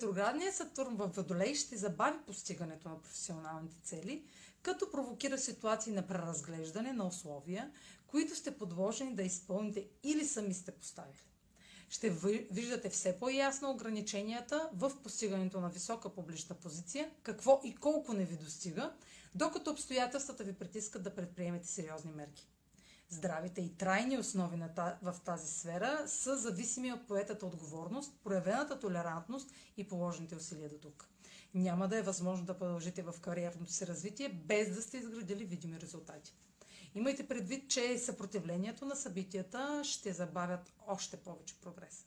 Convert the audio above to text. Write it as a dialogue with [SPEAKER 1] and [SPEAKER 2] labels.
[SPEAKER 1] Ретроградният Сатурн в Водолей ще забави постигането на професионалните цели, като провокира ситуации на преразглеждане на условия, които сте подложени да изпълните или сами сте поставили. Ще виждате все по-ясно ограниченията в постигането на висока публична позиция, какво и колко не ви достига, докато обстоятелствата ви притискат да предприемете сериозни мерки. Здравите и трайни основи в тази сфера са зависими от поетата отговорност, проявената толерантност и положените усилия до тук. Няма да е възможно да продължите в кариерното си развитие без да сте изградили видими резултати. Имайте предвид, че съпротивлението на събитията ще забавят още повече прогрес.